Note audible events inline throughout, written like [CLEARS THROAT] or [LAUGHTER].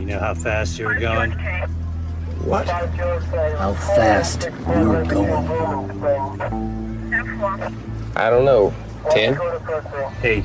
You know how fast you were going? What? How fast you were going? I don't know. Ten? Eight.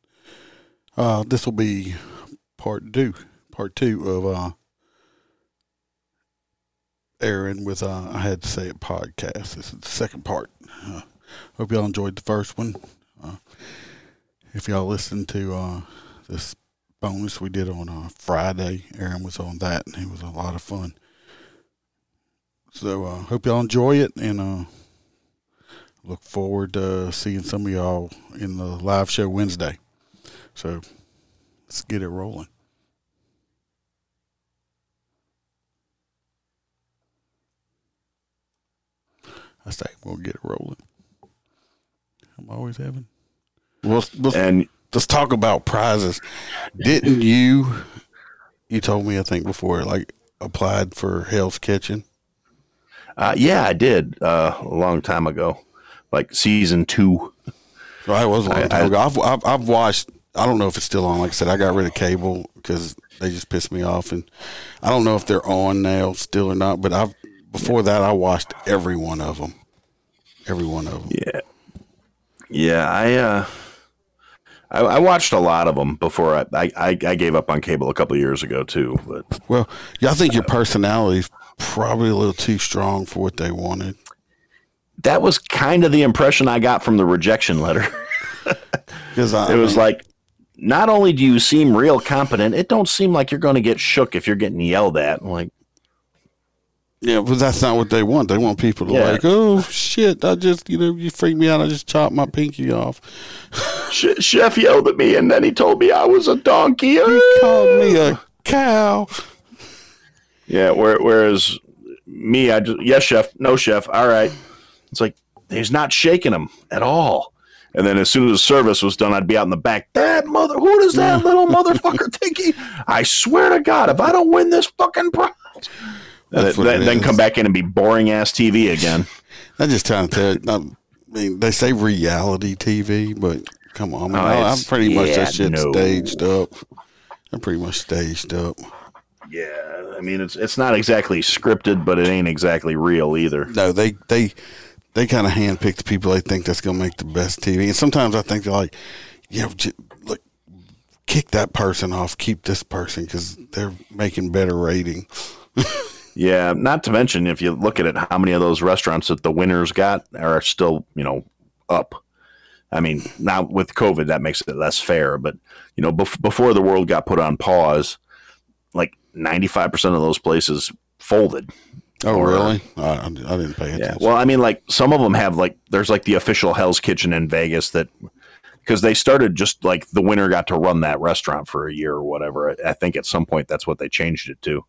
Uh, this will be part two, part two of uh, Aaron with uh, I had to say it podcast. This is the second part. Uh, hope y'all enjoyed the first one. Uh, if y'all listened to uh, this bonus we did on uh, Friday, Aaron was on that, and it was a lot of fun. So uh, hope y'all enjoy it, and uh, look forward to seeing some of y'all in the live show Wednesday. So let's get it rolling. I say we'll get it rolling. I'm always having. Well, let's, And let's talk about prizes. Didn't you? You told me I think before, like applied for Hell's Kitchen. uh, yeah, I did uh, a long time ago, like season two. Right, it was a long I- time I- ago. I've, I've I've watched. I don't know if it's still on. Like I said, I got rid of cable because they just pissed me off, and I don't know if they're on now still or not. But I've before that, I watched every one of them. Every one of them. Yeah, yeah. I uh, I, I watched a lot of them before I, I I gave up on cable a couple of years ago too. But Well, yeah, I think your personality's probably a little too strong for what they wanted. that was kind of the impression I got from the rejection letter. [LAUGHS] [LAUGHS] Because it was mean, like, not only do you seem real competent, it don't seem like you're going to get shook if you're getting yelled at. I'm like, yeah, but that's not what they want. They want people to Yeah. like, oh shit, I just you know you freaked me out. I just chopped my pinky off. [LAUGHS] "Sh- chef yelled at me, and then he told me I was a donkey. He called me a cow. Yeah, where, whereas me, I just yes, chef, no, chef. All right. It's like he's not shaking him at all. And then as soon as the service was done, I'd be out in the back. That mother, who does that [LAUGHS] little motherfucker think he? I swear to God, if I don't win this fucking prize, and That's then, what it then is. come back in and be boring ass TV again. [LAUGHS] I'm just trying to tell you. I mean, they say reality TV, but come on, I mean, Oh, I, I'm it's- pretty much that shit no. staged up. I'm pretty much staged up. Yeah, I mean it's it's not exactly scripted, but it ain't exactly real either. No, they they they kind of handpick the people they think that's gonna make the best TV. And sometimes I think they're like, you know, j- kick that person off, keep this person because they're making better rating. [LAUGHS] Yeah, not to mention if you look at it, how many of those restaurants that the winners got are still, you know, up. I mean, now with COVID, that makes it less fair. But you know, bef- before the world got put on pause, like ninety five percent of those places folded. Oh, Or- really? I, I didn't pay attention. Yeah. Well, I mean, like some of them have like there's like the official Hell's Kitchen in Vegas that because they started just like the winner got to run that restaurant for a year or whatever. I, I think at some point that's what they changed it to.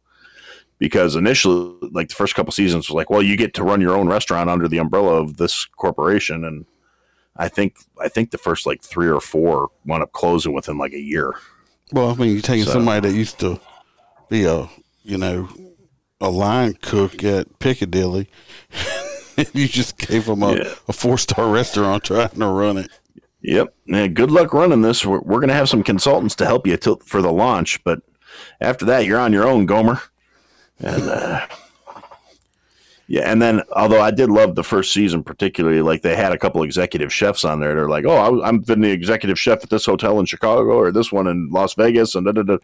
Because initially, like the first couple seasons was like, well, you get to run your own restaurant under the umbrella of this corporation, and I think I think the first like three or four wound up closing within like a year. Well, I mean, you're taking So- somebody that used to be a, you know, a line cook at Piccadilly. [LAUGHS] you just gave them a, Yeah. a four star restaurant trying to run it. Yep. Yeah, good luck running this. We're, we're going to have some consultants to help you till for the launch, but after that, you're on your own, Gomer. And uh, Yeah, and then although I did love the first season particularly, like they had a couple executive chefs on there. They're like, "Oh, I I'm been the executive chef at this hotel in Chicago or this one in Las Vegas," and da, da, da.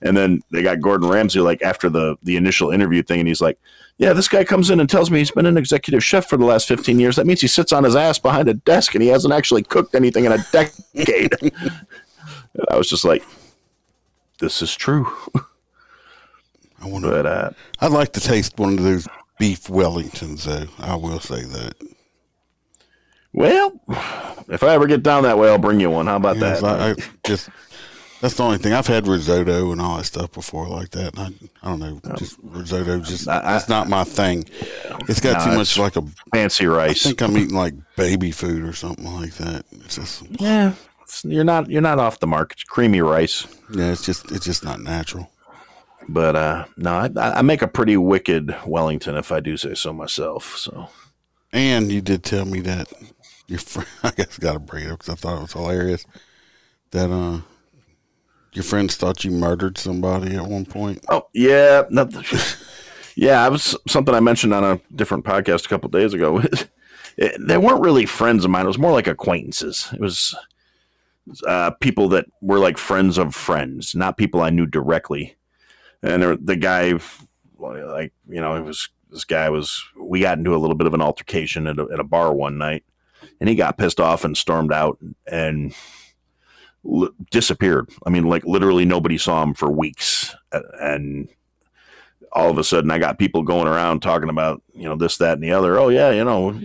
and then they got Gordon Ramsay like after the the initial interview thing, and he's like, "Yeah, this guy comes in and tells me he's been an executive chef for the last 15 years. That means he sits on his ass behind a desk and he hasn't actually cooked anything in a decade." [LAUGHS] And I was just like, "This is true," I wonder. but uh, I'd like to taste one of those beef Wellingtons, though. I will say that. well, if I ever get down that way, I'll bring you one. How about Yes, that? I, I just that's the only thing I've had risotto and all that stuff before like that. I, I don't know, um, just risotto. Just I- it's not my thing. It's got No, too much like a. Fancy rice. I think I'm eating like baby food or something like that. It's just Yeah, it's- you're not you're not off the mark. It's creamy rice, yeah, it's just it's just not natural. But uh, no, I, I make a pretty wicked Wellington if I do say so myself. So And you did tell me that your friend. [LAUGHS] I guess got to bring it up because I thought it was hilarious that uh your friends thought you murdered somebody at one point. oh yeah, [LAUGHS] yeah, I was something I mentioned on a different podcast a couple days ago. [LAUGHS] It- they weren't really friends of mine. It was more like acquaintances. It was uh, people that were like friends of friends, not people I knew directly. And the guy, like you know, it was this guy was. We got into a little bit of an altercation at a, at a bar one night, and he got pissed off and stormed out and disappeared. I mean, like literally nobody saw him for weeks, and all of a sudden I got people going around talking about you know this, that, and the other. Oh yeah, you know,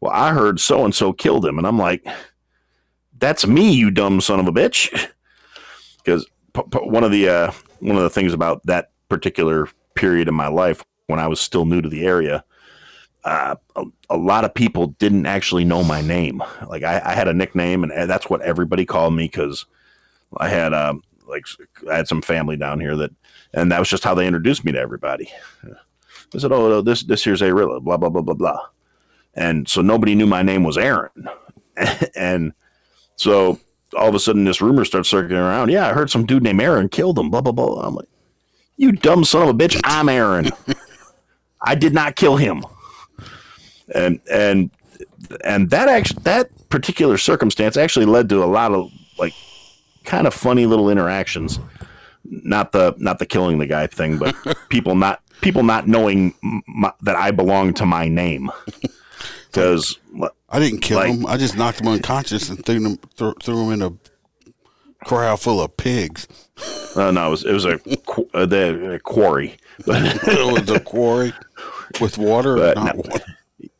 well I heard so and so killed him, and I'm like, that's me, you dumb son of a bitch, because p- p- one of the uh, one of the things about that particular period in my life when I was still new to the area. Uh, a, a lot of people didn't actually know my name. Like I, I had a nickname, and that's what everybody called me because I had um, like I had some family down here that, and that was just how they introduced me to everybody. They said, "Oh, this this here's Arilla," blah blah blah blah blah, and so nobody knew my name was Aaron, [LAUGHS] and so all of a sudden this rumor starts circulating around. Yeah, I heard some dude named Aaron killed him. Blah blah blah. I'm like, you dumb son of a bitch! I'm Aaron. [LAUGHS] I did not kill him, and and and that actually that particular circumstance actually led to a lot of like kind of funny little interactions not the not the killing the guy thing but [LAUGHS] people not people not knowing my, that i belong to my name [LAUGHS] because I didn't kill Like- him. I just knocked him unconscious and threw him threw, threw him in a corral full of pigs. uh, no it was it was a, qu- uh, the, a quarry but [LAUGHS] it was a quarry with water, or But not no. water.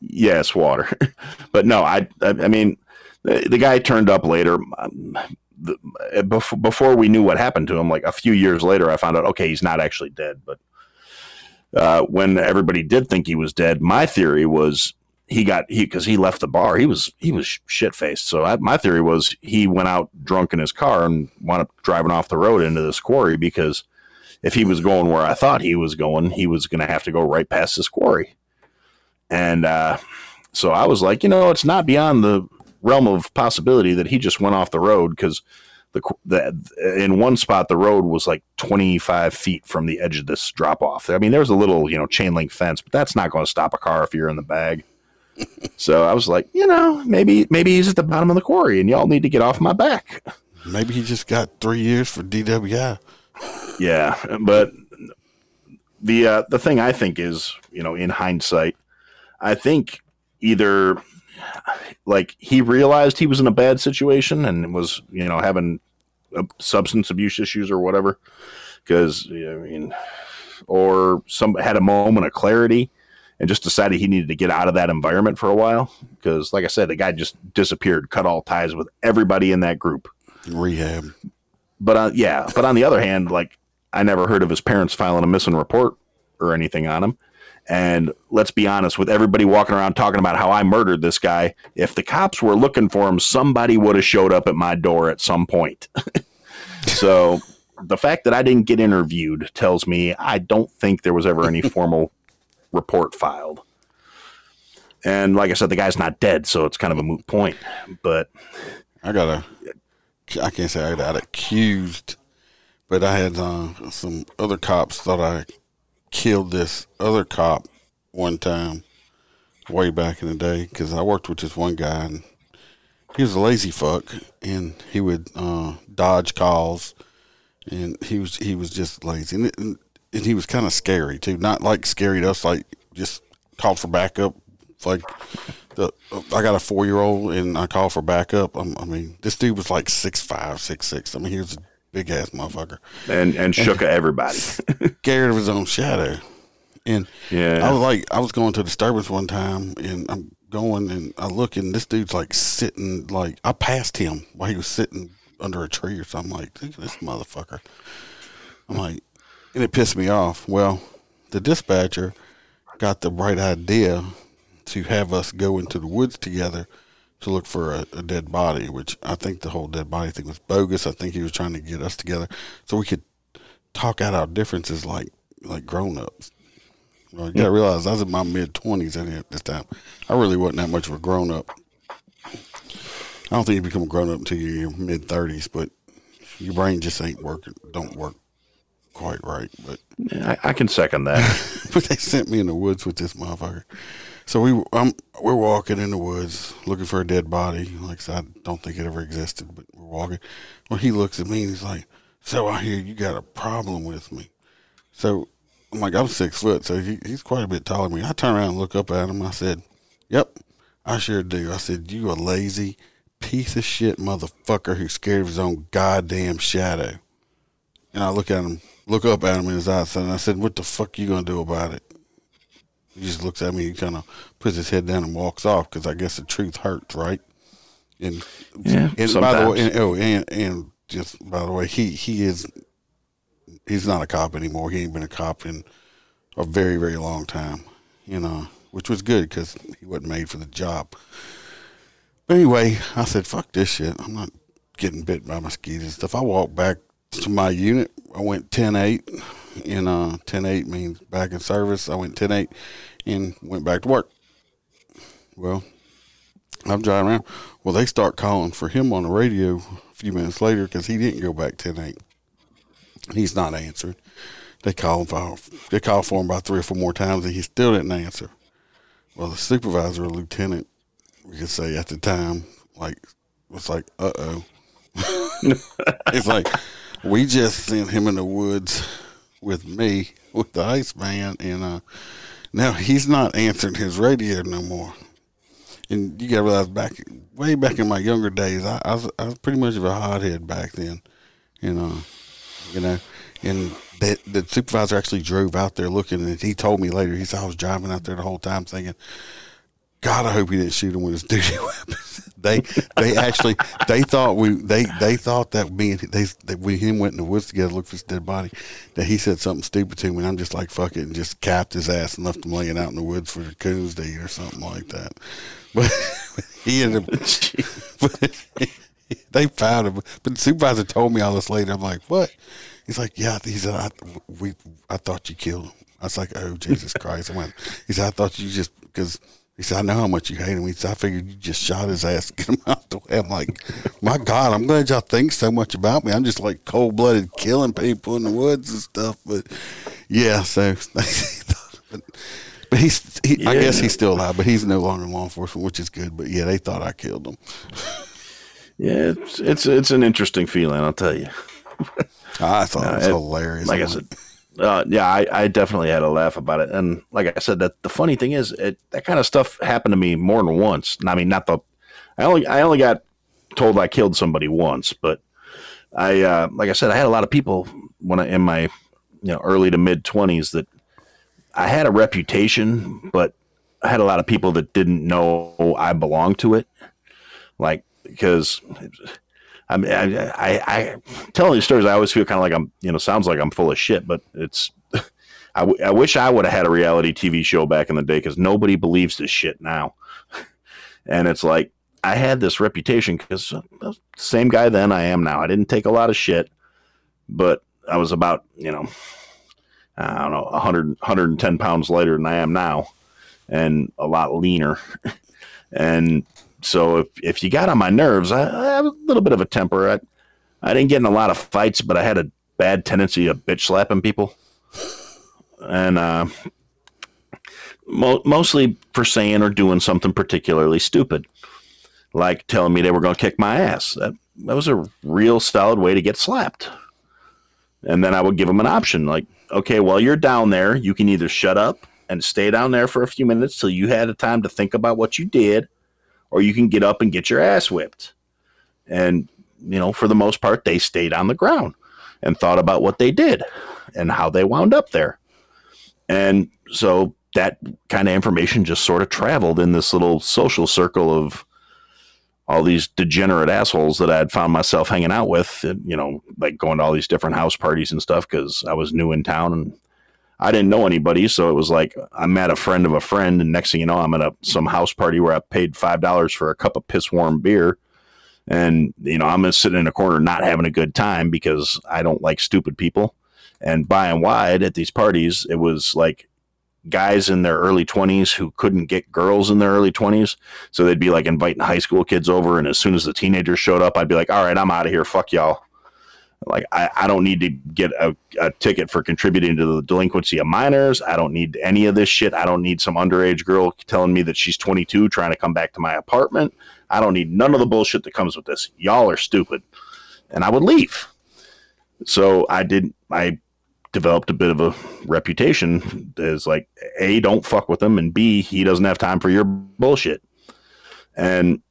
yes water [LAUGHS] but no i i, I mean the, the guy turned up later um, the, before, before we knew what happened to him like a few years later i found out okay he's not actually dead but uh, when everybody did think he was dead my theory was he got he because he left the bar he was he was shit faced so I, my theory was he went out drunk in his car and wound up driving off the road into this quarry because if he was going where i thought he was going he was going to have to go right past this quarry and uh, so I was like, you know, it's not beyond the realm of possibility that he just went off the road because the, the in one spot the road was like 25 feet from the edge of this drop off. I mean, there's a little you know chain link fence, but that's not going to stop a car if you're in the bag. So I was like, you know, maybe maybe he's at the bottom of the quarry, and y'all need to get off my back. Maybe he just got three years for DWI. Yeah, but the uh, the thing I think is, you know, in hindsight, I think either like he realized he was in a bad situation and was, you know, having uh, substance abuse issues or whatever, because I mean, or some had a moment of clarity and just decided he needed to get out of that environment for a while. Because, like I said, the guy just disappeared, cut all ties with everybody in that group Rehab. but uh, yeah, but on the other hand, like I never heard of his parents filing a missing report or anything on him. And let's be honest, with everybody walking around talking about how I murdered this guy, if the cops were looking for him, somebody would have showed up at my door at some point. [LAUGHS] so the fact that I didn't get interviewed tells me I don't think there was ever any [LAUGHS] formal report filed. And like I said, the guy's not dead, so it's kind of a moot point. But I got a. I can't say I got accused, but I had uh, some other cops thought I killed this other cop one time, way back in the day, because I worked with this one guy, and he was a lazy fuck, and he would uh, dodge calls, and he was he was just lazy, and, and, and he was kind of scary too. Not like scary to us, like just called for backup, like the I got a four year old and I call for backup. I'm, I mean, this dude was like six five, six six. I mean, he was a big ass motherfucker, and and shook everybody. [LAUGHS] scared of his own shadow. And Yeah. I was like, I was going to disturbance one time, and I'm going and I look, and this dude's like sitting, like I passed him while he was sitting under a tree or something. Like, this motherfucker. I'm like, and it pissed me off. Well, the dispatcher got the bright idea to have us go into the woods together to look for a, a dead body, which I think the whole dead body thing was bogus. I think he was trying to get us together so we could talk out our differences like like grown ups. Well, you gotta realize I was in my mid twenties at this time. I really wasn't that much of a grown up. I don't think you become a grown up until you're in your mid thirties, but your brain just ain't working, don't work quite right. But I, I can second that. [LAUGHS] but they sent me in the woods with this motherfucker. So we um we're walking in the woods looking for a dead body. Like I said, I don't think it ever existed, but we're walking. Well, he looks at me and he's like, "So I hear you got a problem with me." So I'm like, "I'm six foot, so he, he's quite a bit taller than me." I turn around and look up at him. I said, "Yep, I sure do." I said, "You a lazy piece of shit motherfucker who's scared of his own goddamn shadow." And I look at him, look up at him in his eyes, and I said, "What the fuck you gonna do about it?" He just looks at me. He kind of puts his head down and walks off because I guess the truth hurts, right? And Yeah, and by the way, and, oh, and and just by the way, he he is he's not a cop anymore. He ain't been a cop in a very very long time, you know, which was good because he wasn't made for the job. But anyway, I said, "Fuck this shit. I'm not getting bit by mosquitoes and stuff." I walk back to my unit. I went 10-8, and uh, 10-8 means back in service. I went 10-8 and went back to work. Well, I'm driving around. Well, they start calling for him on the radio a few minutes later because he didn't go back 10-8. He's not answering. They call him for they call for him about three or four more times, and he still didn't answer. Well, the supervisor or lieutenant, we could say at the time, like was like, "Uh oh." [LAUGHS] it's like we just sent him in the woods with me with the ice man and uh, now he's not answering his radio no more. And you gotta realize back way back in my younger days, I, I was I was pretty much of a hothead back then, you know, you know, and the, the supervisor actually drove out there looking, and he told me later. He said I was driving out there the whole time thinking, God, I hope he didn't shoot him with his [LAUGHS] duty weapons. they they actually they thought we they they thought that me and they that we him went in the woods together to look for his dead body. That he said something stupid to me, and I'm just like fuck it, and just capped his ass and left him laying out in the woods for the coons to eat or something like that. [LAUGHS] But he ended up. But [LAUGHS] they found him. But the supervisor told me all this later. I'm like, what? He's like, yeah. He said, I, we, I thought you killed him. I was like, oh, Jesus Christ. I went, he said, I thought you just, because he said, I know how much you hate him. He said, I figured you just shot his ass, [LAUGHS] get him out the way. I'm like, my God, I'm glad y'all think so much about me. I'm just like cold blooded killing people in the woods and stuff. But yeah, so, but, [LAUGHS] but he's, he, I guess he's still alive, but he's no longer in law enforcement, which is good. But yeah, they thought I killed him. [LAUGHS] yeah, it's it's it's an interesting feeling, I'll tell you. I thought it was uh, it- hilarious. Like I said, uh, yeah, I, I definitely had a laugh about it. And like I said, that the funny thing is, it, that kind of stuff happened to me more than once. I mean, not the, I only I only got told I killed somebody once, but I uh, like I said, I had a lot of people when I in my you know early to mid twenties that I had a reputation, but I had a lot of people that didn't know I belonged to it, like because. I mean, I, I, I telling these stories, I always feel kind of like I'm, you know, sounds like I'm full of shit, but it's, [LAUGHS] I, w- I wish I would have had a reality TV show back in the day because nobody believes this shit now. [LAUGHS] and it's like, I had this reputation because same guy then I am now. I didn't take a lot of shit, but I was about, you know, I don't know, 100, 110 pounds lighter than I am now and a lot leaner. [LAUGHS] and so if, if you got on my nerves, I, I have a little bit of a temper. I, I didn't get in a lot of fights, but I had a bad tendency of bitch slapping people. And uh, Mo- mostly for saying or doing something particularly stupid, like telling me they were going to kick my ass. That, that was a real solid way to get slapped. And then I would give them an option like, okay, while you're down there, you can either shut up and stay down there for a few minutes till you had a time to think about what you did, or you can get up and get your ass whipped. And, you know, for the most part, they stayed on the ground and thought about what they did and how they wound up there. And so that kind of information just sort of traveled in this little social circle of all these degenerate assholes that I had found myself hanging out with, and, you know, like going to all these different house parties and stuff because I was new in town and I didn't know anybody. So it was like I met a friend of a friend, and next thing you know, I'm at a some house party where I paid five dollars for a cup of piss warm beer. And you know, I'm sitting in a corner not having a good time because I don't like stupid people. And by and wide at these parties, it was like guys in their early 20s who couldn't get girls in their early 20s. So they'd be like inviting high school kids over. And as soon as the teenagers showed up, I'd be like, all right, I'm out of here. Fuck y'all. Like, I, I don't need to get a, a ticket for contributing to the delinquency of minors. I don't need any of this shit. I don't need some underage girl telling me that she's 22 trying to come back to my apartment. I don't need none of the bullshit that comes with this. Y'all are stupid. And I would leave. So I did, I developed a bit of a reputation as like a don't fuck with him and b he doesn't have time for your bullshit and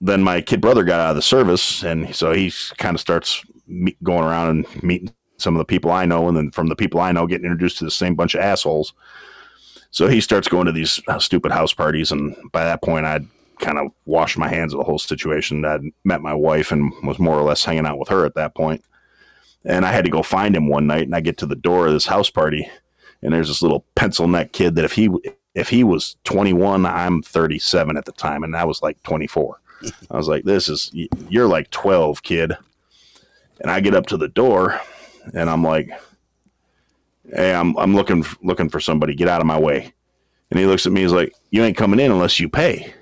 then my kid brother got out of the service and so he kind of starts meet, going around and meeting some of the people i know and then from the people i know getting introduced to the same bunch of assholes so he starts going to these uh, stupid house parties and by that point i'd kind of washed my hands of the whole situation i'd met my wife and was more or less hanging out with her at that point. point and I had to go find him one night, and I get to the door of this house party, and there's this little pencil neck kid that if he if he was 21, I'm 37 at the time, and I was like 24. I was like, "This is you're like 12, kid." And I get up to the door, and I'm like, "Hey, I'm I'm looking looking for somebody. Get out of my way." And he looks at me. He's like, "You ain't coming in unless you pay."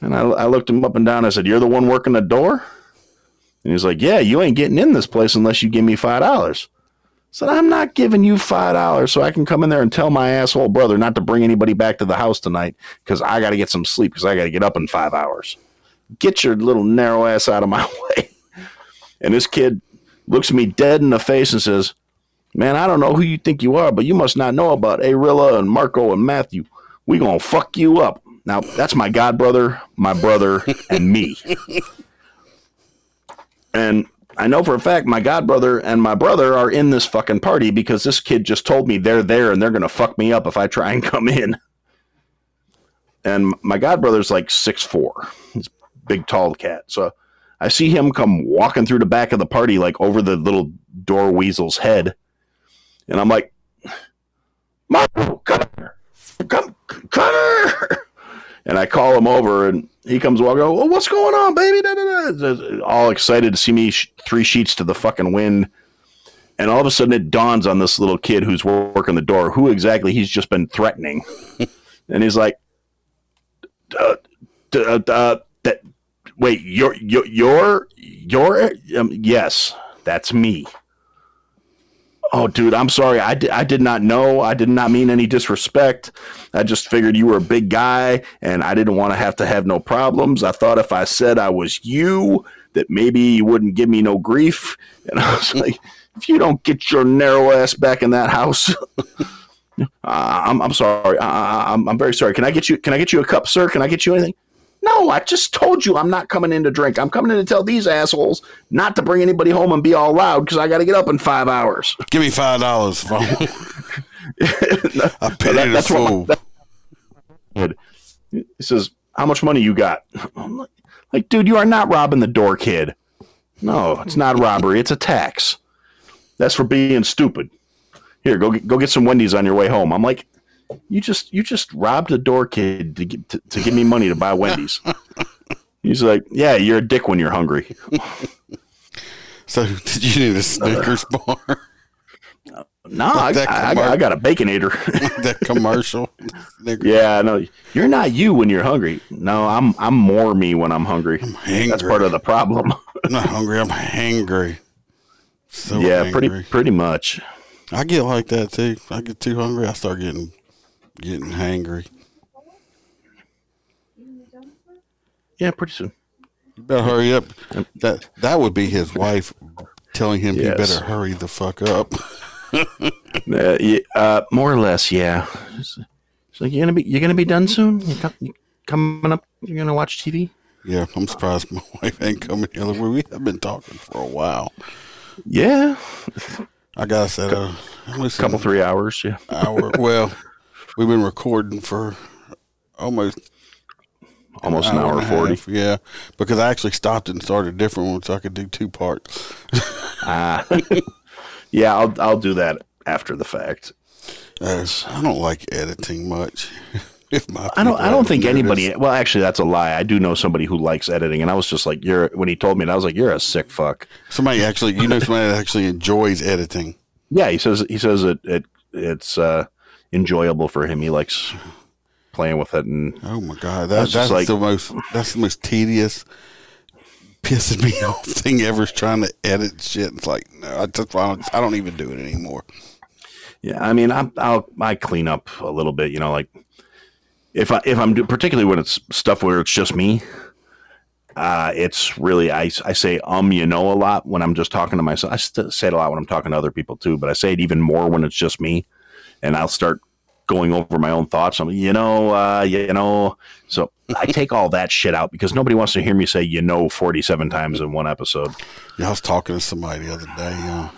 And I, I looked him up and down. I said, "You're the one working the door." And he's like, Yeah, you ain't getting in this place unless you give me $5. I said, I'm not giving you $5 so I can come in there and tell my asshole brother not to bring anybody back to the house tonight because I got to get some sleep because I got to get up in five hours. Get your little narrow ass out of my [LAUGHS] way. And this kid looks me dead in the face and says, Man, I don't know who you think you are, but you must not know about Arilla and Marco and Matthew. We gonna fuck you up. Now, that's my god brother, my brother, and me. [LAUGHS] And I know for a fact my godbrother and my brother are in this fucking party because this kid just told me they're there and they're going to fuck me up if I try and [LAUGHS] come in. And my god godbrother's like six four. He's big, tall cat. So I see him come walking through the back of the party, like over the little door weasel's head. And I'm like, Marco, come. Come, come. And I call him over and he comes walking. Oh, what's going on, baby? Da, da, da. All excited to see me sh- three sheets to the fucking wind. And all of a sudden, it dawns on this little kid who's working the door who exactly he's just been threatening. [LAUGHS] and he's like, uh, uh, uh, "Wait, you're you're you're, you're um, yes, that's me." Oh, dude, I'm sorry. I, di- I did not know. I did not mean any disrespect. I just figured you were a big guy and I didn't want to have to have no problems. I thought if I said I was you, that maybe you wouldn't give me no grief. And [LAUGHS] I was like, if you don't get your narrow ass back in that house, [LAUGHS] uh, I'm, I'm sorry. Uh, I'm, I'm very sorry. Can I get you? Can I get you a cup, sir? Can I get you anything? No, I just told you I'm not coming in to drink. I'm coming in to tell these assholes not to bring anybody home and be all loud because I got to get up in five hours. Give me five dollars. [LAUGHS] I pity that- the fool. kid. He says, "How much money you got?" I'm like, like, dude, you are not robbing the door, kid. No, it's not robbery. It's a tax. That's for being stupid. Here, go get, go get some Wendy's on your way home. I'm like, you just you just robbed a door kid to get, to, to give me money to buy Wendy's. He's like, yeah, you're a dick when you're hungry. So, did you need a Snickers uh, bar? No, I, I, I, got, I got a baconator. [LAUGHS] that commercial? [LAUGHS] Snickers. yeah, no, you're not you when you're hungry. No, I'm I'm more me when I'm hungry. That's hangry. part of the problem. I'm not hungry. I'm hangry. So yeah, hangry. pretty pretty much. I get like that too. I get too hungry. I start getting Getting hangry. Yeah, pretty soon. You better hurry up. That that would be his wife telling him he better hurry the fuck up. [LAUGHS] Uh, yeah, uh, more or less, yeah. It's, it's like you're gonna be you're gonna be done soon. You, co- you coming up? You're gonna watch TV? Yeah, I'm surprised my [LAUGHS] wife ain't coming here. We have been talking for a while. Yeah, I gotta say, uh, a couple three hours. Yeah, hour. Well, we've been recording for almost almost an hour and a forty. half, Yeah, because I actually stopped and started a different one so I could do two parts. Ah, [LAUGHS] yeah. I'll I'll do that after the fact. Uh, I don't like editing much. [LAUGHS] if my I don't. I don't think anybody. Well, actually, that's a lie. I do know somebody who likes editing, and I was just like, "You're." When he told me, that, I was like, "You're a sick fuck." Somebody actually, you know, somebody that actually enjoys editing. Yeah, he says. He says it. it it's uh, enjoyable for him. He likes playing with it, and Oh my god, that, that's like- the most that's the most tedious, pissing me [LAUGHS] off thing ever is trying to edit shit. It's like no, I just I don't, I don't even do it anymore. Yeah, I mean, I'm, I'll I clean up a little bit, you know, like if I if I'm do, particularly when it's stuff where it's just me. Uh, it's really I, I say um you know a lot when I'm just talking to myself. I st- say it a lot when I'm talking to other people too, but I say it even more when it's just me, and I'll start going over my own thoughts. I'm you know uh, you know, so I take all that shit out because nobody wants to hear me say you know 47 times in one episode. Yeah, I was talking to somebody the other day, uh,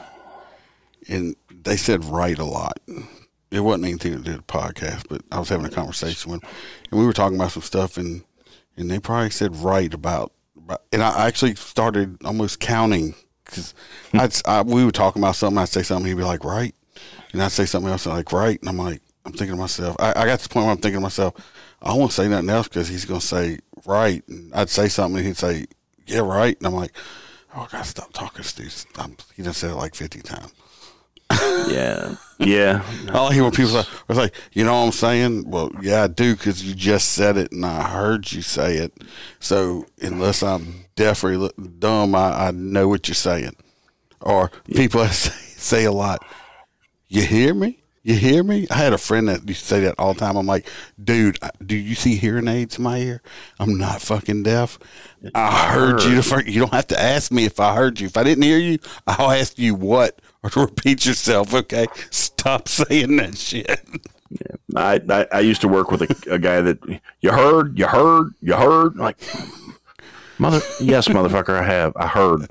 and they said right a lot. It wasn't anything to do with the podcast, but I was having a conversation with, and we were talking about some stuff, and and they probably said right about, about and I actually started almost counting because I, we were talking about something. I'd say something, he'd be like right, and I'd say something else, and like right, and I'm like, I'm thinking to myself, I, I got to the point where I'm thinking to myself, I won't say nothing else because he's gonna say right, and I'd say something, and he'd say yeah right, and I'm like. Oh, I gotta stop talking to Steve. I'm, he done said it like 50 times. Yeah, [LAUGHS] yeah. I hear when people say, it's like, you know what I'm saying? Well, yeah, I do because you just said it and I heard you say it. So unless I'm deaf or dumb, I, I know what you're saying. Or people [LAUGHS] say, say a lot, you hear me? You hear me? I had a friend that used to say that all the time. I'm like, dude, do you see hearing aids in my ear? I'm not fucking deaf. I heard you. The you don't have to ask me if I heard you. If I didn't hear you, I'll ask you what or to [LAUGHS] repeat yourself. Okay, stop [LAUGHS] saying that shit. I, I, I used to work with a, a guy that you heard, you heard, you heard. Like, mother, yes, motherfucker, I have. I heard.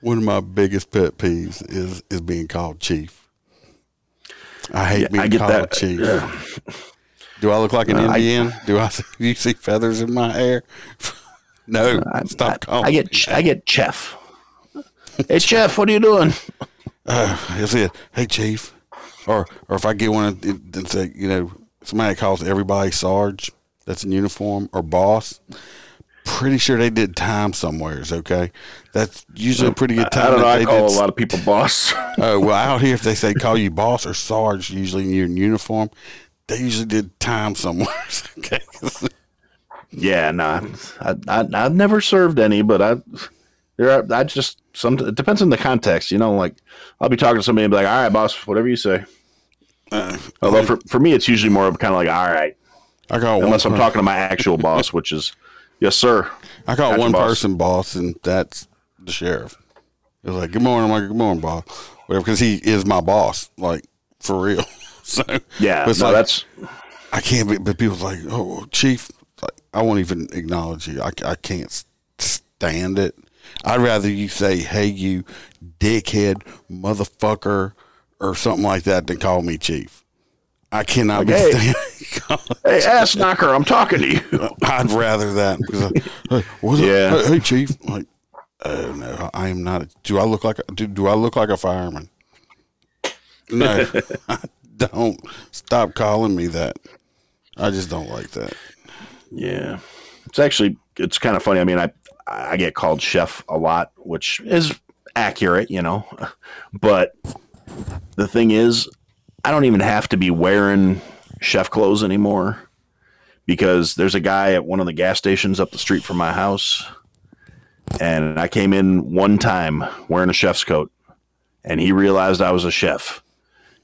One of my biggest pet peeves is is being called chief. I hate Yeah, being I called that. chief. Do I look like an Uh, I- Indian? do I? [LAUGHS] Do you see feathers in my hair? [LAUGHS] no, I, stop I, calling. I get, ch- I get chef. Hey, chef, what are you doing? [LAUGHS] Is it? Hey, chief. Or or if I get one and say, you know, somebody calls everybody Sarge that's in uniform or boss. Pretty sure they did time somewheres. Okay, that's usually a pretty good time. I don't know. I call did a lot of people boss. [LAUGHS] Oh well, out here if they say call you boss or sarge, usually you're in uniform. They usually did time somewheres. [LAUGHS] okay, yeah, nah. I, I, I've never served any, but I, there are, I just, some, it depends on the context, you know, like I'll be talking to somebody and be like, all right, boss, whatever you say. uh, Although for, for me, it's usually more of kind of like, all right, I call unless one. I'm talking to my actual boss, which is, yes, sir. I call Gotcha, one boss. person boss, and that's the sheriff. It was like, "Good morning." I'm like, "Good morning, boss." Whatever, because he is my boss, like for real. [LAUGHS] so Yeah, but it's no, like, that's I can't be. But people's like, "Oh, chief," like, I won't even acknowledge you. I, I can't stand it. I'd rather you say, "Hey, you dickhead, motherfucker," or something like that than call me chief. I cannot be hey. [LAUGHS] hey, ass knocker, I'm talking to you. [LAUGHS] I'd rather that because I, hey, what's Yeah. Hey, hey, chief. Like, oh no, I am not. Do I look like? A, do, do I look like a fireman? No, [LAUGHS] I don't. Stop calling me that. I just don't like that. Yeah, it's actually it's kind of funny. I mean, I I get called chef a lot, which is accurate, you know. But the thing is, I don't even have to be wearing chef clothes anymore because there's a guy at one of the gas stations up the street from my house, and I came in one time wearing a chef's coat, and he realized I was a chef.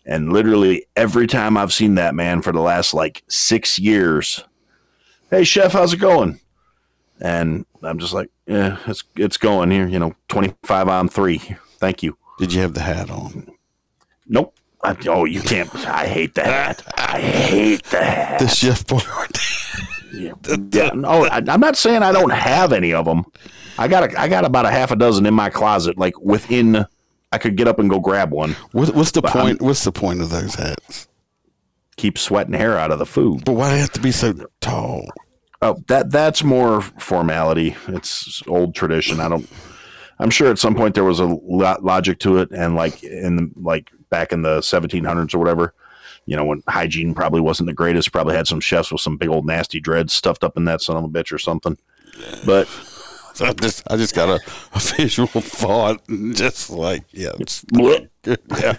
And literally every time I've seen that man for the last like six years, hey chef, how's it going? And I'm just like, yeah, it's it's going here. You know, 25 on three. Thank you. Did you have the hat on? Nope. I, oh, you can't. I hate the hat. I hate the hat. The chef Boyardee. Yeah, yeah, no, I, I'm not saying I don't have any of them. I got a, I got about a half a dozen in my closet, like within. I could get up and go grab one. What, what's the But point? What's the point of those hats? Keep sweating hair out of the food. But why do they have to be so tall? Oh, that that's more formality. It's old tradition. I don't. I'm sure at some point there was a lo- logic to it, and like in the, like back in the 1700s or whatever, you know, when hygiene probably wasn't the greatest, probably had some chefs with some big old nasty dreads stuffed up in that son of a bitch or something. But So [LAUGHS] I just I just got a, a visual [LAUGHS] thought, just like yeah, it's [LAUGHS] yeah.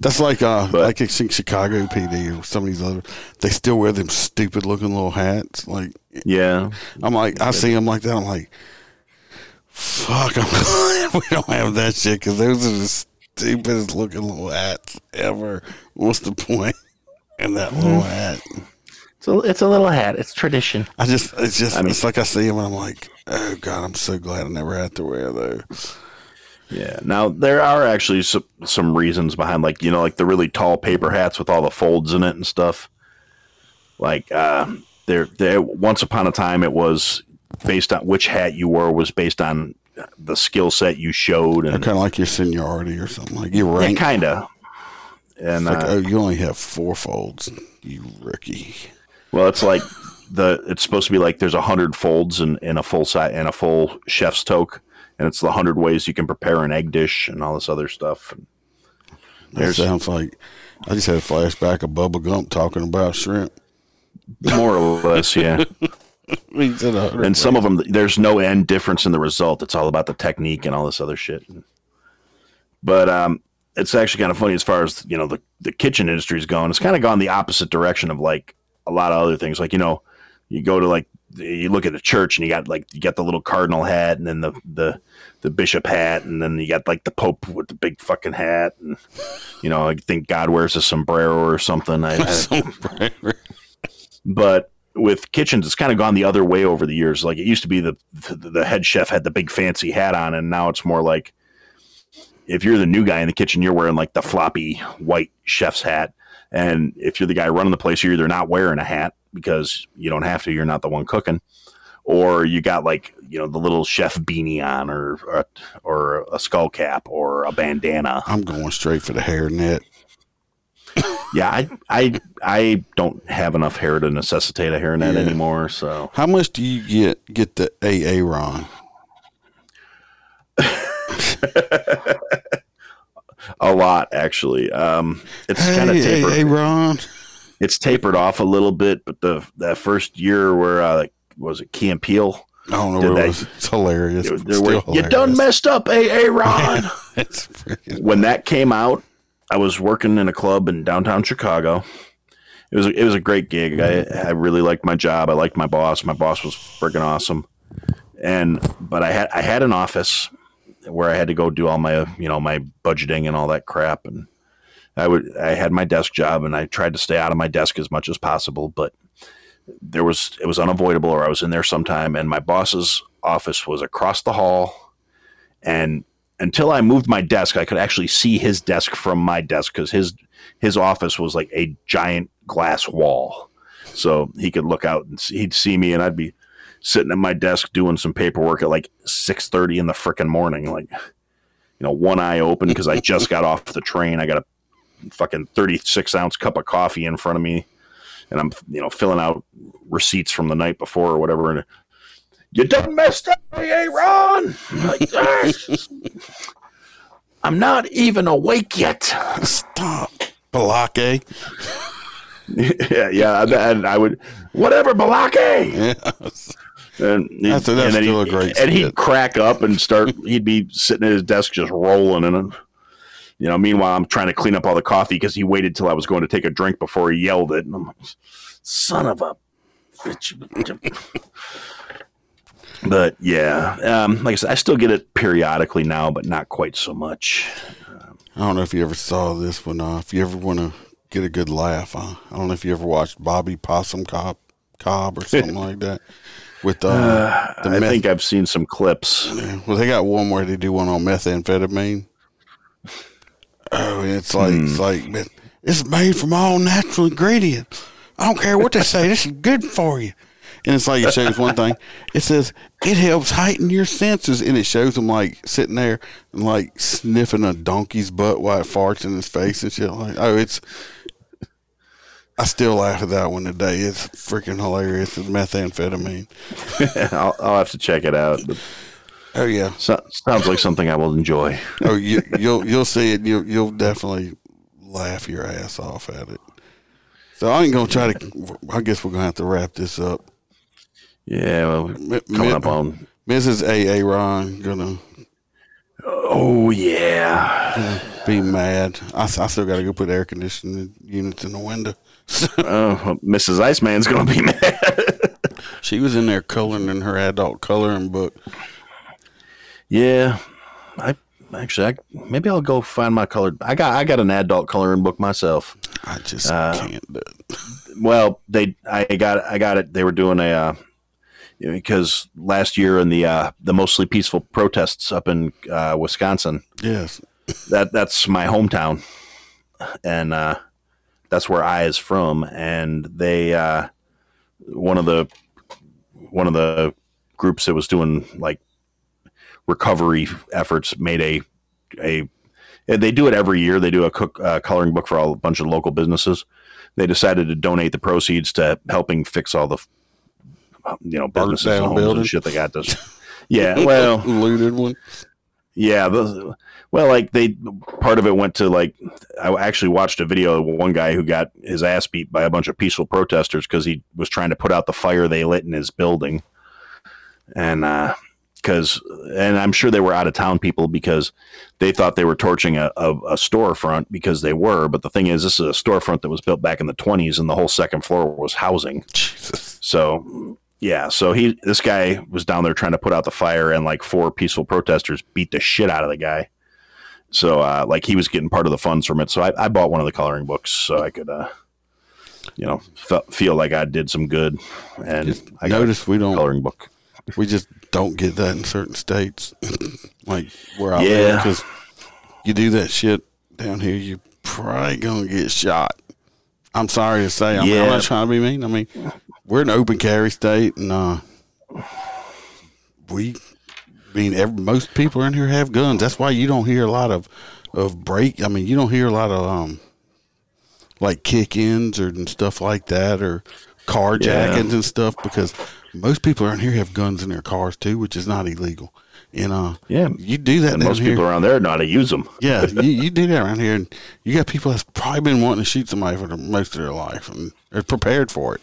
That's like uh But- like I think Chicago PD or some of these other they still wear them stupid looking little hats. Like yeah, I'm like I see them like that. I'm like, fuck, I'm glad [LAUGHS] we don't have that shit because those are the stupidest looking little hats ever. What's the point [LAUGHS] in that little hat? so it's a little hat. It's tradition. I just it's just I mean- it's like I see them and I'm like, oh god, I'm so glad I never had to wear those. Yeah. Now there are actually some, some reasons behind, like you know, like the really tall paper hats with all the folds in it and stuff. Like uh, there, there. Once upon a time, it was based on which hat you wore was based on the skill set you showed, and kind of like your seniority or something. Like your yeah, rank. kind of. It's And like, uh, oh, you only have four folds, you rookie. well, it's like the it's supposed to be like there's a hundred folds in, in a full size in a full chef's toque, and it's the hundred ways you can prepare an egg dish and all this other stuff. That sounds like I just had a flashback of Bubba Gump talking about shrimp. More or less, yeah. [LAUGHS] [LAUGHS] He said and some of them there's no end difference in the result. It's all about the technique and all this other shit. But um it's actually kind of funny as far as you know the, the kitchen industry is going it's kind of gone the opposite direction of like a lot of other things. Like you know you go to like you look at a church and you got like you got the little cardinal hat and then the the the bishop hat and then you got like the pope with the big fucking hat and you know i think god wears a sombrero or something. I, I, [LAUGHS] but with kitchens, it's kind of gone the other way over the years. Like it used to be the, the the head chef had the big fancy hat on, and now it's more like if you're the new guy in the kitchen, you're wearing like the floppy white chef's hat, and if you're the guy running the place, you're either not wearing a hat because you don't have to, you're not the one cooking, or you got like you know the little chef beanie on, or or, or a skull cap, or a bandana. I'm going straight for the hairnet. Yeah, I I I don't have enough hair to necessitate a hairnet Yeah. anymore, so. How much do you get get the AA Ron? [LAUGHS] a lot actually. Um, it's kind of Hey, tapered. Ron. It's tapered off a little bit, but the that first year where uh, was it Key and Peele? I don't know where it was. It's hilarious. It was- It's there still were, you done messed up, AA [LAUGHS] Ron. When that came out, I was working in a club in downtown Chicago. It was a, it was a great gig. I I really liked my job. I liked my boss. My boss was friggin' awesome. And but I had I had an office where I had to go do all my you know my budgeting and all that crap. And I would I had my desk job and I tried to stay out of my desk as much as possible. But there was it was unavoidable, or I was in there sometime. And my boss's office was across the hall, and until I moved my desk, I could actually see his desk from my desk because his his office was like a giant glass wall, so he could look out and see, he'd see me, and I'd be sitting at my desk doing some paperwork at like six thirty in the frickin' morning, like you know, one eye open because I just got off the train. I got a fucking thirty six ounce cup of coffee in front of me, and I'm you know filling out receipts from the night before or whatever, and you done messed up, AA Ron. I'm like, "Ah." I'm not even awake yet. Stop. Balake. [LAUGHS] yeah, yeah, and- and I would, whatever, Balake. Yes. And, he'd- That's- that's and still he'd- a great And he'd crack up and start. He'd be sitting at his desk just rolling, and you know, meanwhile, I'm trying to clean up all the coffee because he waited till I was going to take a drink before he yelled it. And I'm like, son of a bitch. [LAUGHS] but yeah, um, like I said, I still get it periodically now, but not quite so much. I don't know if you ever saw this one. Uh, if you ever want to get a good laugh, uh, I don't know if you ever watched Bobby Possum Cobb, Cobb or something [LAUGHS] like that. With uh, the I meth- think I've seen some clips. well, they got one where they do one on methamphetamine. Oh, it's like it's like it's made from all natural ingredients. I don't care what they say. This is good for you. And it's like it shows one thing. It says it helps heighten your senses, and it shows them like sitting there and like sniffing a donkey's butt while it farts in his face and shit. Like, oh, it's. I still laugh at that one today. It's freaking hilarious. It's methamphetamine. [LAUGHS] I'll, I'll have to check it out. But Oh yeah. so, sounds like something I will enjoy. Oh, you, you'll you'll see it. You'll you'll definitely laugh your ass off at it. So I ain't gonna try to. I guess we're gonna have to wrap this up. Yeah, well, Mi- coming mi- up on. Mrs. AA Ron gonna Oh yeah. be mad. I still got to go put air conditioning units in the window. [LAUGHS] Oh, Mrs. Iceman's gonna be [LAUGHS] mad. she was in there coloring in her adult coloring book. yeah, I actually, I, maybe I'll go find my colored. I got, I got an adult coloring book myself. I just Uh, can't do it. [LAUGHS] Well, they, I got, I got it. They were doing a. Uh, you know, because last year in the uh, the mostly peaceful protests up in uh, Wisconsin, Yes. that that's my hometown, and uh, that's where I is from. And they, uh, one of the one of the groups that was doing like recovery efforts made a a they do it every year. They do a cook uh, coloring book for all, a bunch of local businesses. They decided to donate the proceeds to helping fix all the you know Burnt businesses down homes building? and shit they got this. [LAUGHS] Yeah, well, looted one. yeah, those, well, like they part of it went to like I actually watched a video of one guy who got his ass beat by a bunch of peaceful protesters because he was trying to put out the fire they lit in his building, and uh, because and I'm sure they were out of town people because they thought they were torching a, a, a storefront because they were, but the thing is, this is a storefront that was built back in the 20s, and the whole second floor was housing. Jesus. So yeah, so he this guy was down there trying to put out the fire, and like four peaceful protesters beat the shit out of the guy. So uh, like he was getting part of the funds from it. So I, I bought one of the coloring books so I could, uh, you know, fe- feel like I did some good. And Just I got notice we don't coloring book. we just don't get that in certain states, [CLEARS THROAT] like where I Yeah. live. Because you do that shit down here, you probably gonna get shot. I'm sorry to say. I mean, I'm not trying to be mean. I mean, we're an open carry state, and uh, we, I mean, every, most people in here have guns. That's why you don't hear a lot of of break. I mean, you don't hear a lot of um, like kick-ins or and stuff like that, or carjackings and stuff, because most people around here have guns in their cars too, which is not illegal. And know, Yeah. you do that most here. people around there know how to use them. Yeah, [LAUGHS] you, you do that around here, and you got people that's probably been wanting to shoot somebody for the, most of their life, and they're prepared for it.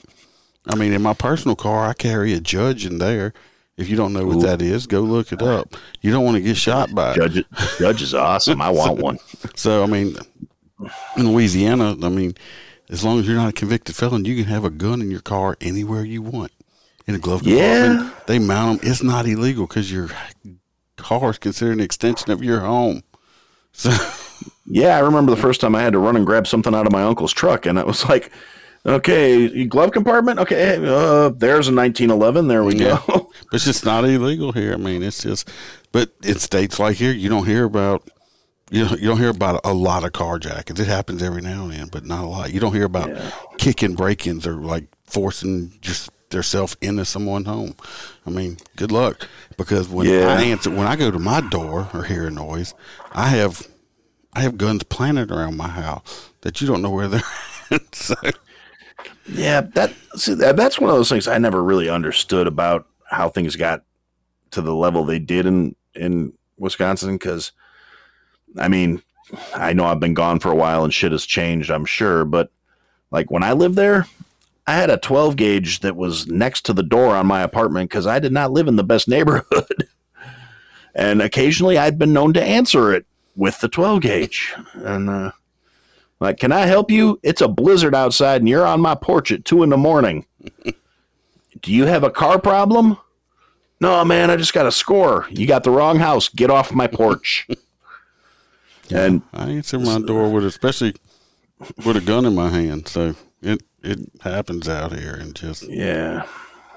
I mean, in my personal car, I carry a judge in there. If you don't know what that is, go look it up. You don't want to get shot by it. Judge, Judge is awesome. I want one. [LAUGHS] So, I mean, in Louisiana, I mean, as long as you're not a convicted felon, you can have a gun in your car anywhere you want. In a glove compartment, Yeah. they mount them. It's not illegal because your car is considered an extension of your home. [LAUGHS] So, Yeah, I remember the first time I had to run and grab something out of my uncle's truck, and it was like, okay, glove compartment. Okay, uh, there's a 1911. There we Yeah. go. [LAUGHS] But it's just not illegal here. I mean, it's just, but in states like here, you don't hear about, you know, you don't hear about a lot of carjackings. It happens every now and then, but not a lot. You don't hear about kicking break-ins or like forcing just themselves into someone's home. I mean, good luck because when Yeah. I answer, when I go to my door or hear a noise, I have, I have guns planted around my house that you don't know where they're. at. [LAUGHS] so, Yeah, that, see, that that's one of those things I never really understood about how things got to the level they did in in Wisconsin. Because, I mean, I know I've been gone for a while and shit has changed. I'm sure, but like when I lived there, I had a 12 gauge that was next to the door on my apartment because I did not live in the best neighborhood, [LAUGHS] and occasionally I'd been known to answer it with the 12 gauge, and. uh like, can I help you? It's a blizzard outside and you're on my porch at two in the morning. [LAUGHS] Do you have a car problem? No, man, I just got a score. You got the wrong house. Get off my porch. [LAUGHS] And I answer my door with, especially with a gun in my hand. So it it happens out here, and just yeah,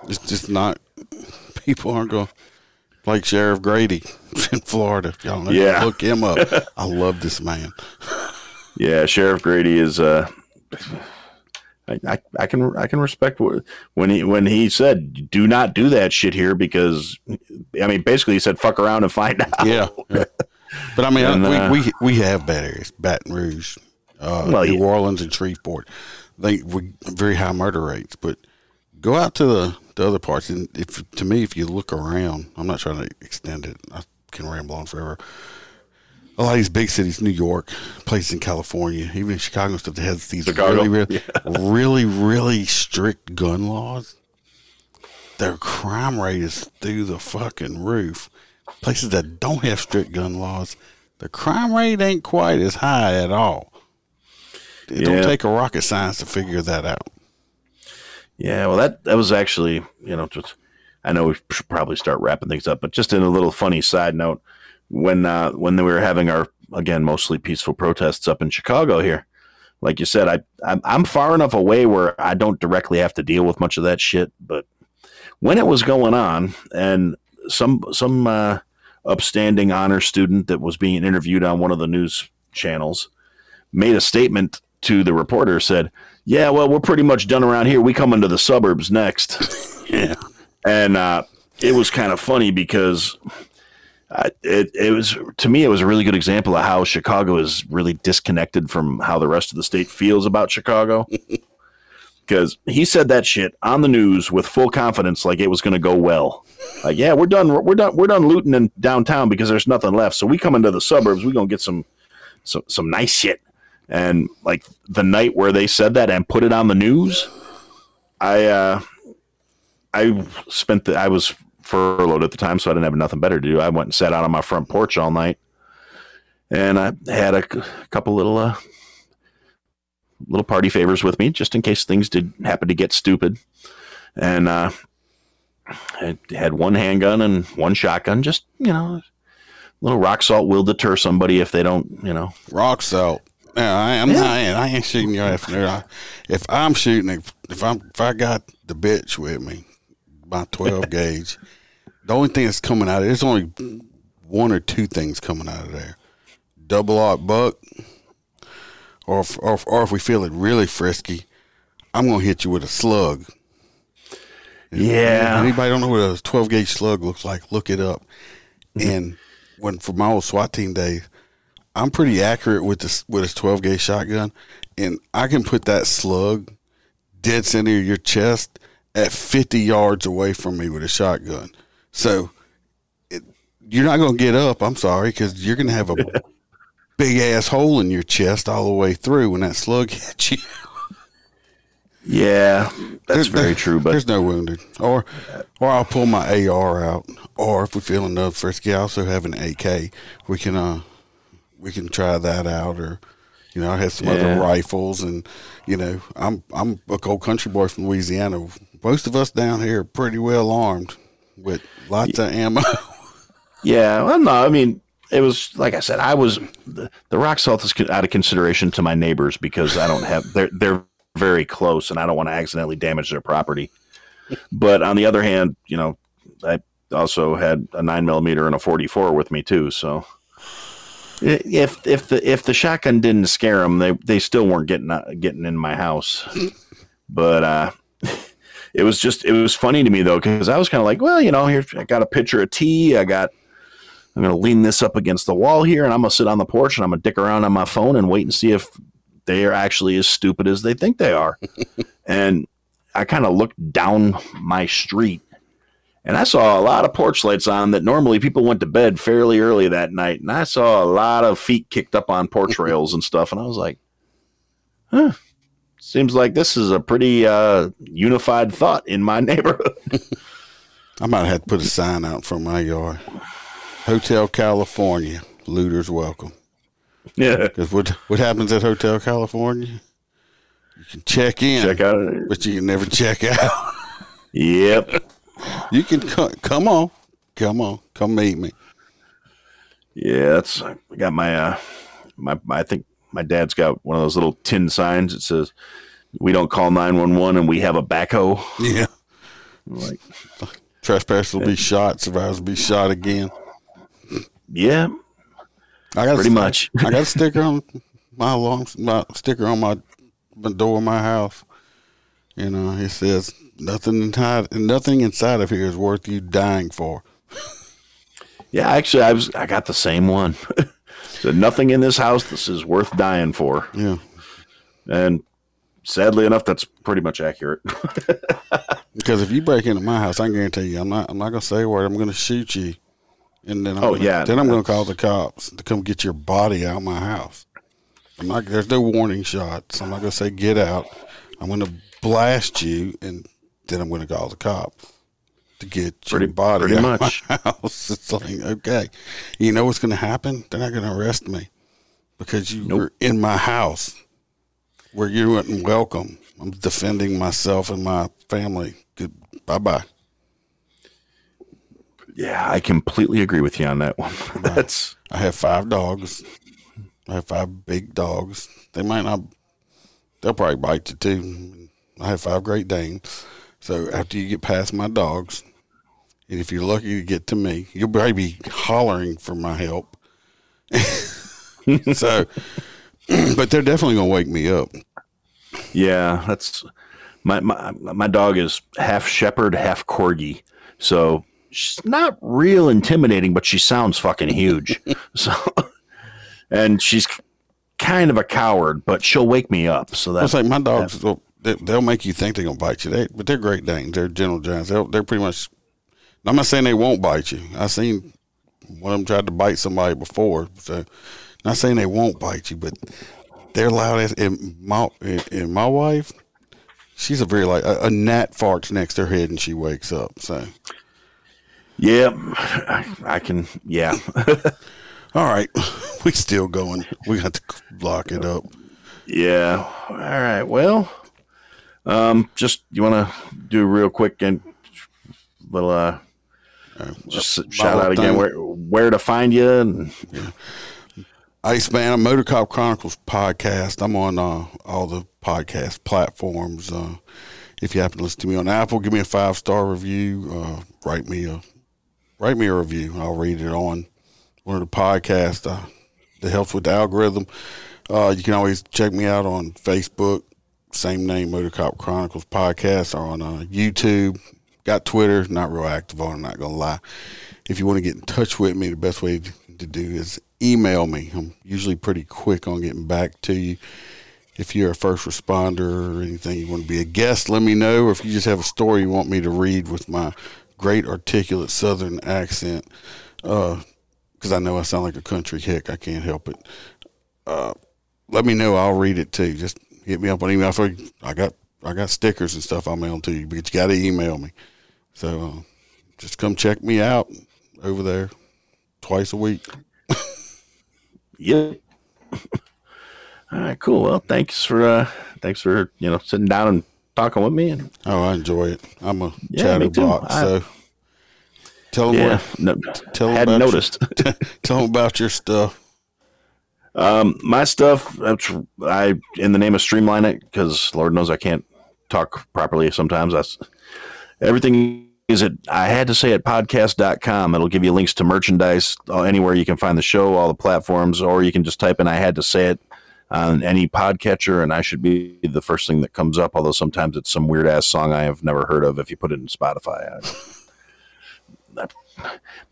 it's just not. People aren't going like Sheriff Grady [LAUGHS] in Florida. Y'all know, Yeah. look him up. [LAUGHS] I love this man. yeah, Sheriff Grady is uh I, I, can I can respect what, when he when he said do not do that shit here because I mean basically he said fuck around and find out. Yeah. yeah. But I mean, [LAUGHS] And, uh, we, we we have bad areas, Baton Rouge, uh, Well, New yeah. Orleans, and Shreveport. They we very high murder rates, but go out to the, the other parts, and if to me, if you look around, I'm not trying to extend it. I can ramble on forever. A lot of these big cities, New York, places in California, even Chicago and stuff, that has these Chicago? really, really, [LAUGHS] really, really strict gun laws. Their crime rate is through the fucking roof. Places that don't have strict gun laws, the crime rate ain't quite as high at all. It Yeah. don't take a rocket science to figure that out. Yeah, well, that that was actually, you know, just I know we should probably start wrapping things up, but just in a little funny side note, when uh, when we were having our again mostly peaceful protests up in Chicago here, like you said, I I'm, I'm far enough away where I don't directly have to deal with much of that shit, but when it was going on, and some some uh, upstanding honor student that was being interviewed on one of the news channels made a statement to the reporter said yeah, well, we're pretty much done around here. We come into the suburbs next. [LAUGHS] Yeah. And uh, it was kind of funny because uh, it, it was, to me, it was a really good example of how Chicago is really disconnected from how the rest of the state feels about Chicago. [LAUGHS] Because he said that shit on the news with full confidence, like it was going to go well. Like, yeah, we're done. We're done. We're done looting in downtown because there's nothing left. So we come into the suburbs. We're gonna get some, some, some nice shit. And like the night where they said that and put it on the news, I uh, I spent the I was furloughed at the time, so I didn't have nothing better to do. I went and sat out on my front porch all night, and I had a couple little uh, little party favors with me just in case things did happen to get stupid. And uh, I had one handgun and one shotgun, just you know, little rock salt will deter somebody if they don't, you know, Rock salt. Yeah, I, I'm not. I ain't shooting your ass. there. I, if I'm shooting, if, if I'm if I got the bitch with me, my 12 [LAUGHS] gauge, the only thing that's coming out of there's only one or two things coming out of there: double aught buck, or if, or or if we feel it really frisky, I'm gonna hit you with a slug. Yeah. Anybody don't know what a 12 gauge slug looks like? Look it up. Mm-hmm. And when for my old SWAT team days, I'm pretty accurate with this with this 12 gauge shotgun, and I can put that slug dead center of your chest at 50 yards away from me with a shotgun. So it, you're not going to get up. I'm sorry, because you're going to have a [LAUGHS] big ass hole in your chest all the way through when that slug [LAUGHS] hits you. yeah, that's There's- very true. But there's no wounded, or or I'll pull my AR out, or if we feel enough frisky, I also have an AK. We can uh we can try that out, or you know I have some Yeah. other rifles, and you know I'm I'm a cold country boy from Louisiana. Most of us down here are pretty well armed with lots of ammo. [LAUGHS] Yeah, well, no, I mean, it was like I said, I was the, the rock salt is out of consideration to my neighbors because I don't have they're they're very close and I don't want to accidentally damage their property. But on the other hand, you know, I also had a nine millimeter and a forty four with me too, so. If if the if the shotgun didn't scare them, they they still weren't getting out- getting in my house. But uh, [LAUGHS] it was just it was funny to me though because I was kind of like, well, you know, here I got a pitcher of tea, I got I'm going to lean this up against the wall here and I'm going to sit on the porch and I'm going to dick around on my phone and wait and see if they are actually as stupid as they think they are. [LAUGHS] and I kind of looked down my street and I saw a lot of porch lights on that normally people went to bed fairly early that night. And I saw a lot of feet kicked up on porch [LAUGHS] rails and stuff. And I was like, huh, seems like this is a pretty uh, unified thought in my [LAUGHS] neighborhood. [LAUGHS] I might have to put a sign out from my yard. Hotel California, looters welcome. yeah. Because what what happens at Hotel California? You can check in, Check out but you can never check out. Yep. You can come, come on, come on, come meet me. Yeah, that's I got my uh my, my I think my dad's got one of those little tin signs that says we don't call 911 and we have a backhoe. Yeah. Like, Trespassers will be shot. Survivors will be shot again. yeah, I got pretty st- much. [LAUGHS] I got a sticker on [LAUGHS] my alarm, my sticker on my, my door of my house. You know, it says nothing inside, nothing inside of here is worth you dying for. [LAUGHS] Yeah, actually, I was I got the same one. [LAUGHS] so nothing in this house this is worth dying for, Yeah, and sadly enough, that's pretty much accurate. [LAUGHS] because if you break into my house, I guarantee you, I'm not, I'm not gonna say a word. I'm gonna shoot you, and then I'm Oh, gonna, yeah. then I'm gonna call the cops to come get your body out of my house. I'm not. There's no warning shots. I'm not gonna say get out. I'm gonna blast you, and then I'm gonna call the cops to get Pretty- your body pretty out much. of my [LAUGHS] house. It's like okay, you know what's gonna happen? They're not gonna arrest me because you Nope. were in my house where you weren't welcome. I'm defending myself and my family. Good. Bye bye. yeah, I completely agree with you on that one. [LAUGHS] that's I have five dogs. I have five big dogs. They might not. They'll probably bite you too. I have five Great Danes. So after you get past my dogs, and if you're lucky to get to me, you'll probably be hollering for my help. [LAUGHS] so, [CLEARS THROAT] but they're definitely gonna wake me up. yeah, that's my my my dog is half shepherd, half corgi, so she's not real intimidating, but she sounds fucking huge. [LAUGHS] so, and she's kind of a coward, but she'll wake me up. So It's that's like my dogs. will they, they'll make you think they're gonna bite you. They, but they're Great Danes. They're gentle giants. They're, they're pretty much. I'm not saying they won't bite you. I seen one of them tried to bite somebody before. So, not saying they won't bite you, but they're loud as. And my and, my wife, she's a very like a, a gnat farts next to her head and she wakes up. So, yeah, I, I can. Yeah, [LAUGHS] all right, [LAUGHS] we still going. We got to lock it up. yeah. All right. Well, um, just you want to do real quick and little uh. Just shout out again thing. where where to find you and Iceman, Motor Cop Chronicles podcast. I'm on uh, all the podcast platforms. Uh, if you happen to listen to me on Apple, give me a five star review. Uh, write me a write me a review. I'll read it on one of the podcasts uh, that helps with the algorithm. Uh, you can always check me out on Facebook, same name, Motor Cop Chronicles podcast, or on uh, YouTube. Got Twitter, not real active on. I'm not gonna lie. If you want to get in touch with me, the best way to, do is email me. I'm usually pretty quick on getting back to you. If you're a first responder or anything, you want to be a guest, let me know. Or if you just have a story you want me to read with my great articulate Southern accent, because I know I sound like a country hick. I can't help it. Uh, let me know. I'll read it too. Just hit me up on email. I got I got stickers and stuff I'll mail to you, but you got to email me. So uh, just come check me out over there twice a week. [LAUGHS] Yeah. [LAUGHS] All right, cool. Well, thanks for uh thanks for, you know, sitting down and talking with me and Oh, I enjoy it. I'm a Yeah, chatterbox. So tell them yeah, what, no, tell 'em hadn't about your- noticed. [LAUGHS] tell them about your stuff. Um my stuff I in the name of streamline it cuz lord knows I can't talk properly sometimes. Everything is it I had to say at podcast.com. It'll give you links to merchandise uh, anywhere you can find the show, all the platforms or you can just type in I had to say it on any podcatcher and I should be the first thing that comes up, although sometimes it's some weird ass song I have never heard of if you put it in Spotify. I-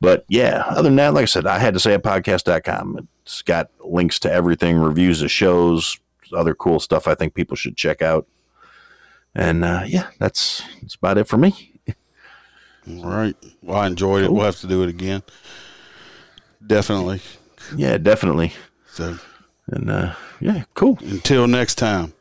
but yeah, other than that, like I said, I had to say at podcast.com. It's got links to everything, reviews of shows, other cool stuff I think people should check out. And uh, yeah, that's that's about it for me. All right. Well, I enjoyed it. We'll have to do it again. Definitely. Yeah, definitely. So And uh, yeah, cool. until next time.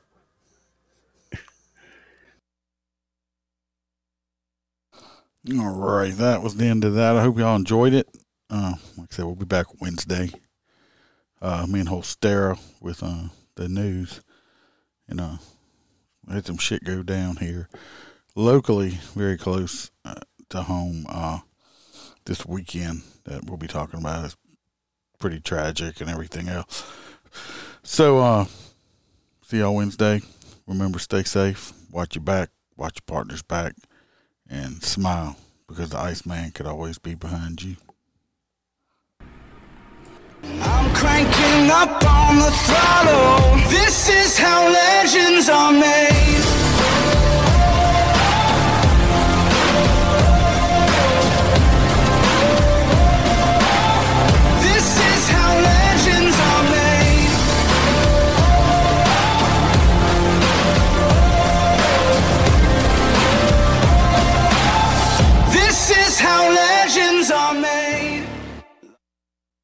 All right, that was the end of that. I hope y'all enjoyed it. Uh, like I said, we'll be back Wednesday. Uh, me and Holstera with uh, the news, and uh, had some shit go down here locally, very close uh, to home. Uh, this weekend that we'll be talking about is pretty tragic and everything else. So, uh, see y'all Wednesday. Remember, stay safe. Watch your back. Watch your partner's back, and smile because the Iceman could always be behind you. I'm cranking up on the throttle. This is how legends are made. town.